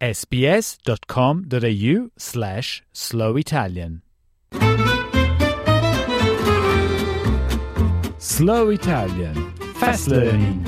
sbs.com.au slash slow italian Slow Italian Fast Learning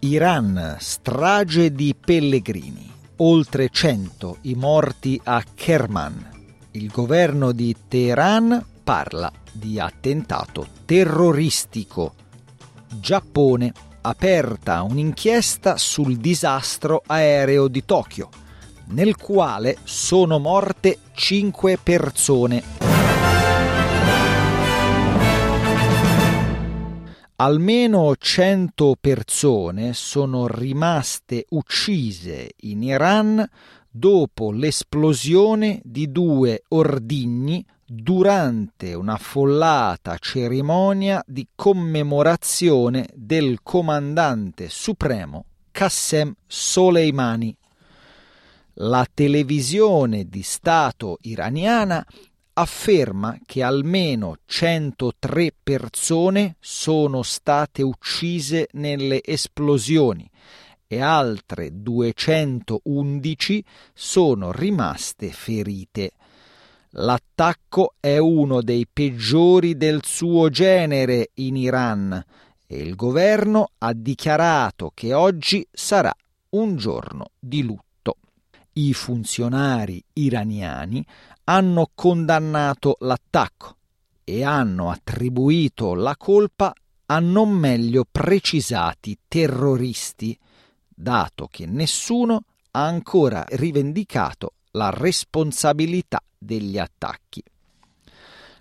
Iran, strage di pellegrini. Oltre 100 i morti a Kerman. Il governo di Teheran parla di attentato terroristico. Giappone aperta un'inchiesta sul disastro aereo di Tokyo, nel quale sono morte 5 persone. Almeno 100 persone sono rimaste uccise in Iran dopo l'esplosione di due ordigni durante un'affollata cerimonia di commemorazione del comandante supremo Qassem Soleimani. La televisione di Stato iraniana afferma che almeno 103 persone sono state uccise nelle esplosioni e altre 211 sono rimaste ferite. L'attacco è uno dei peggiori del suo genere in Iran e il governo ha dichiarato che oggi sarà un giorno di lutto. I funzionari iraniani hanno condannato l'attacco e hanno attribuito la colpa a non meglio precisati terroristi, dato che nessuno ha ancora rivendicato la responsabilità degli attacchi.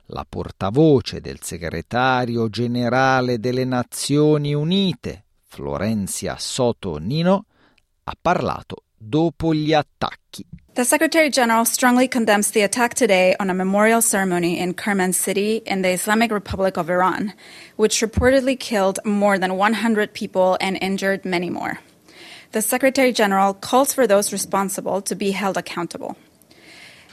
La portavoce del segretario generale delle Nazioni Unite, Florenzia Soto Nino, ha parlato dopo gli attacchi. The Secretary General strongly condemns the attack today on a memorial ceremony in Kerman City in the Islamic Republic of Iran, which reportedly killed more than 100 people and injured many more. The Secretary General calls for those responsible to be held accountable.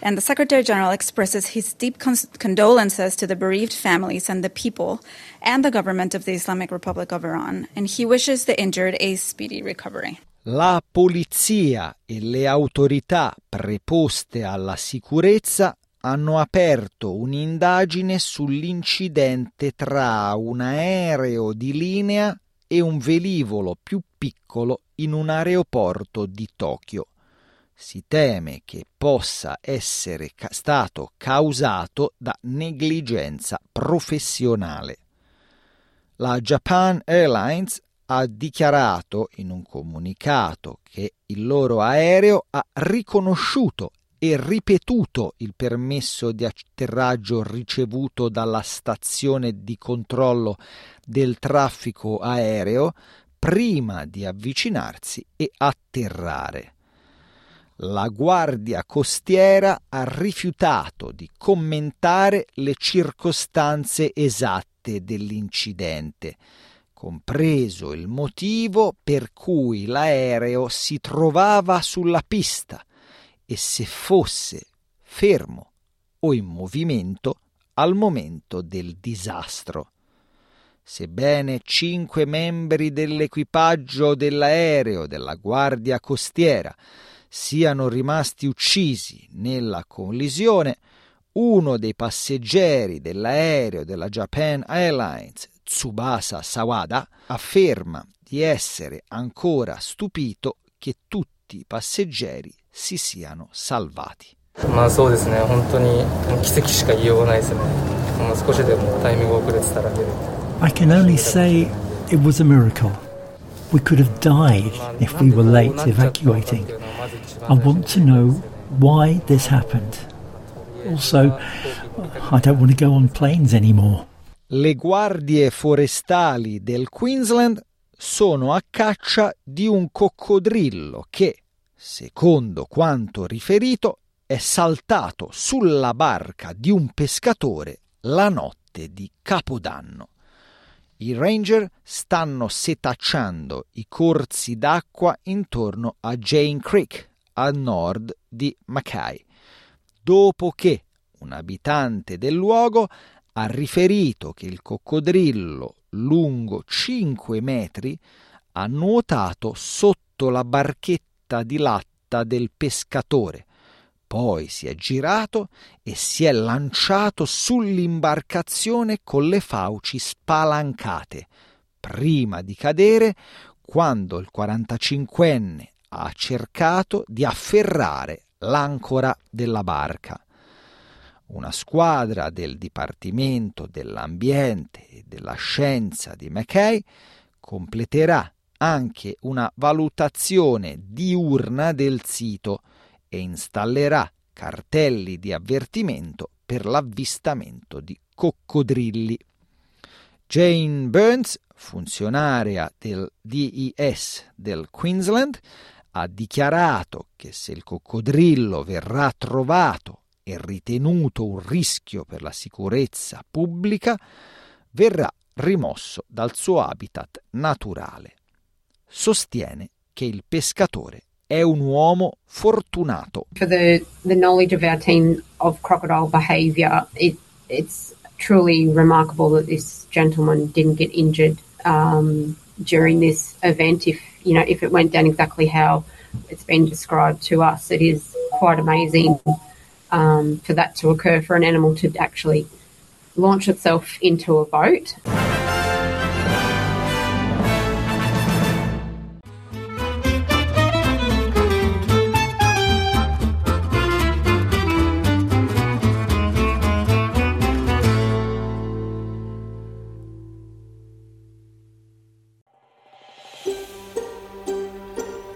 And the Secretary General expresses his deep condolences to the bereaved families and the people and the government of the Islamic Republic of Iran, and he wishes the injured a speedy recovery. La polizia e le autorità preposte alla sicurezza hanno aperto un'indagine sull'incidente tra un aereo di linea e un velivolo più piccolo in un aeroporto di Tokyo. Si teme che possa essere ca- stato causato da negligenza professionale. La Japan Airlines ha dichiarato in un comunicato che il loro aereo ha riconosciuto e ripetuto il permesso di atterraggio ricevuto dalla stazione di controllo del traffico aereo prima di avvicinarsi e atterrare. La Guardia Costiera ha rifiutato di commentare le circostanze esatte dell'incidente compreso il motivo per cui l'aereo si trovava sulla pista e se fosse fermo o in movimento al momento del disastro Sebbene cinque membri dell'equipaggio dell'aereo della Guardia Costiera siano rimasti uccisi nella collisione, uno dei passeggeri dell'aereo della Japan Airlines, Tsubasa Sawada, afferma di essere ancora stupito che tutti i passeggeri si siano salvati. まあそうですね、本当に奇跡しか言いようがないですね。もう少しでもタイミング遅れてたらけで。 I can only say it was a miracle. We could have died if we were late evacuating. I want to know why this happened. Also, I don't want to go on planes anymore. Le guardie forestali del Queensland sono a caccia di un coccodrillo che, secondo quanto riferito, è saltato sulla barca di un pescatore la notte di Capodanno. I ranger stanno setacciando i corsi d'acqua intorno a Jane Creek, a nord di Mackay, dopo che un abitante del luogo ha riferito che il coccodrillo lungo 5 metri ha nuotato sotto la barchetta di latta del pescatore, poi si è girato e si è lanciato sull'imbarcazione con le fauci spalancate, prima di cadere quando il 45enne ha cercato di afferrare l'ancora della barca. Una squadra del Dipartimento dell'Ambiente e della Scienza di Mackay completerà anche una valutazione diurna del sito e installerà cartelli di avvertimento per l'avvistamento di coccodrilli. Jane Burns, funzionaria del DES del Queensland, ha dichiarato che se il coccodrillo verrà trovato e ritenuto un rischio per la sicurezza pubblica, verrà rimosso dal suo habitat naturale. Sostiene che il pescatore è un uomo fortunato. For the, the knowledge of our team of crocodile behavior, it, it's truly remarkable that this gentleman didn't get injured um, during this event. If you know, if it went down exactly how it's been described to us, it is quite amazing um, for that to occur, for an animal to actually launch itself into a boat.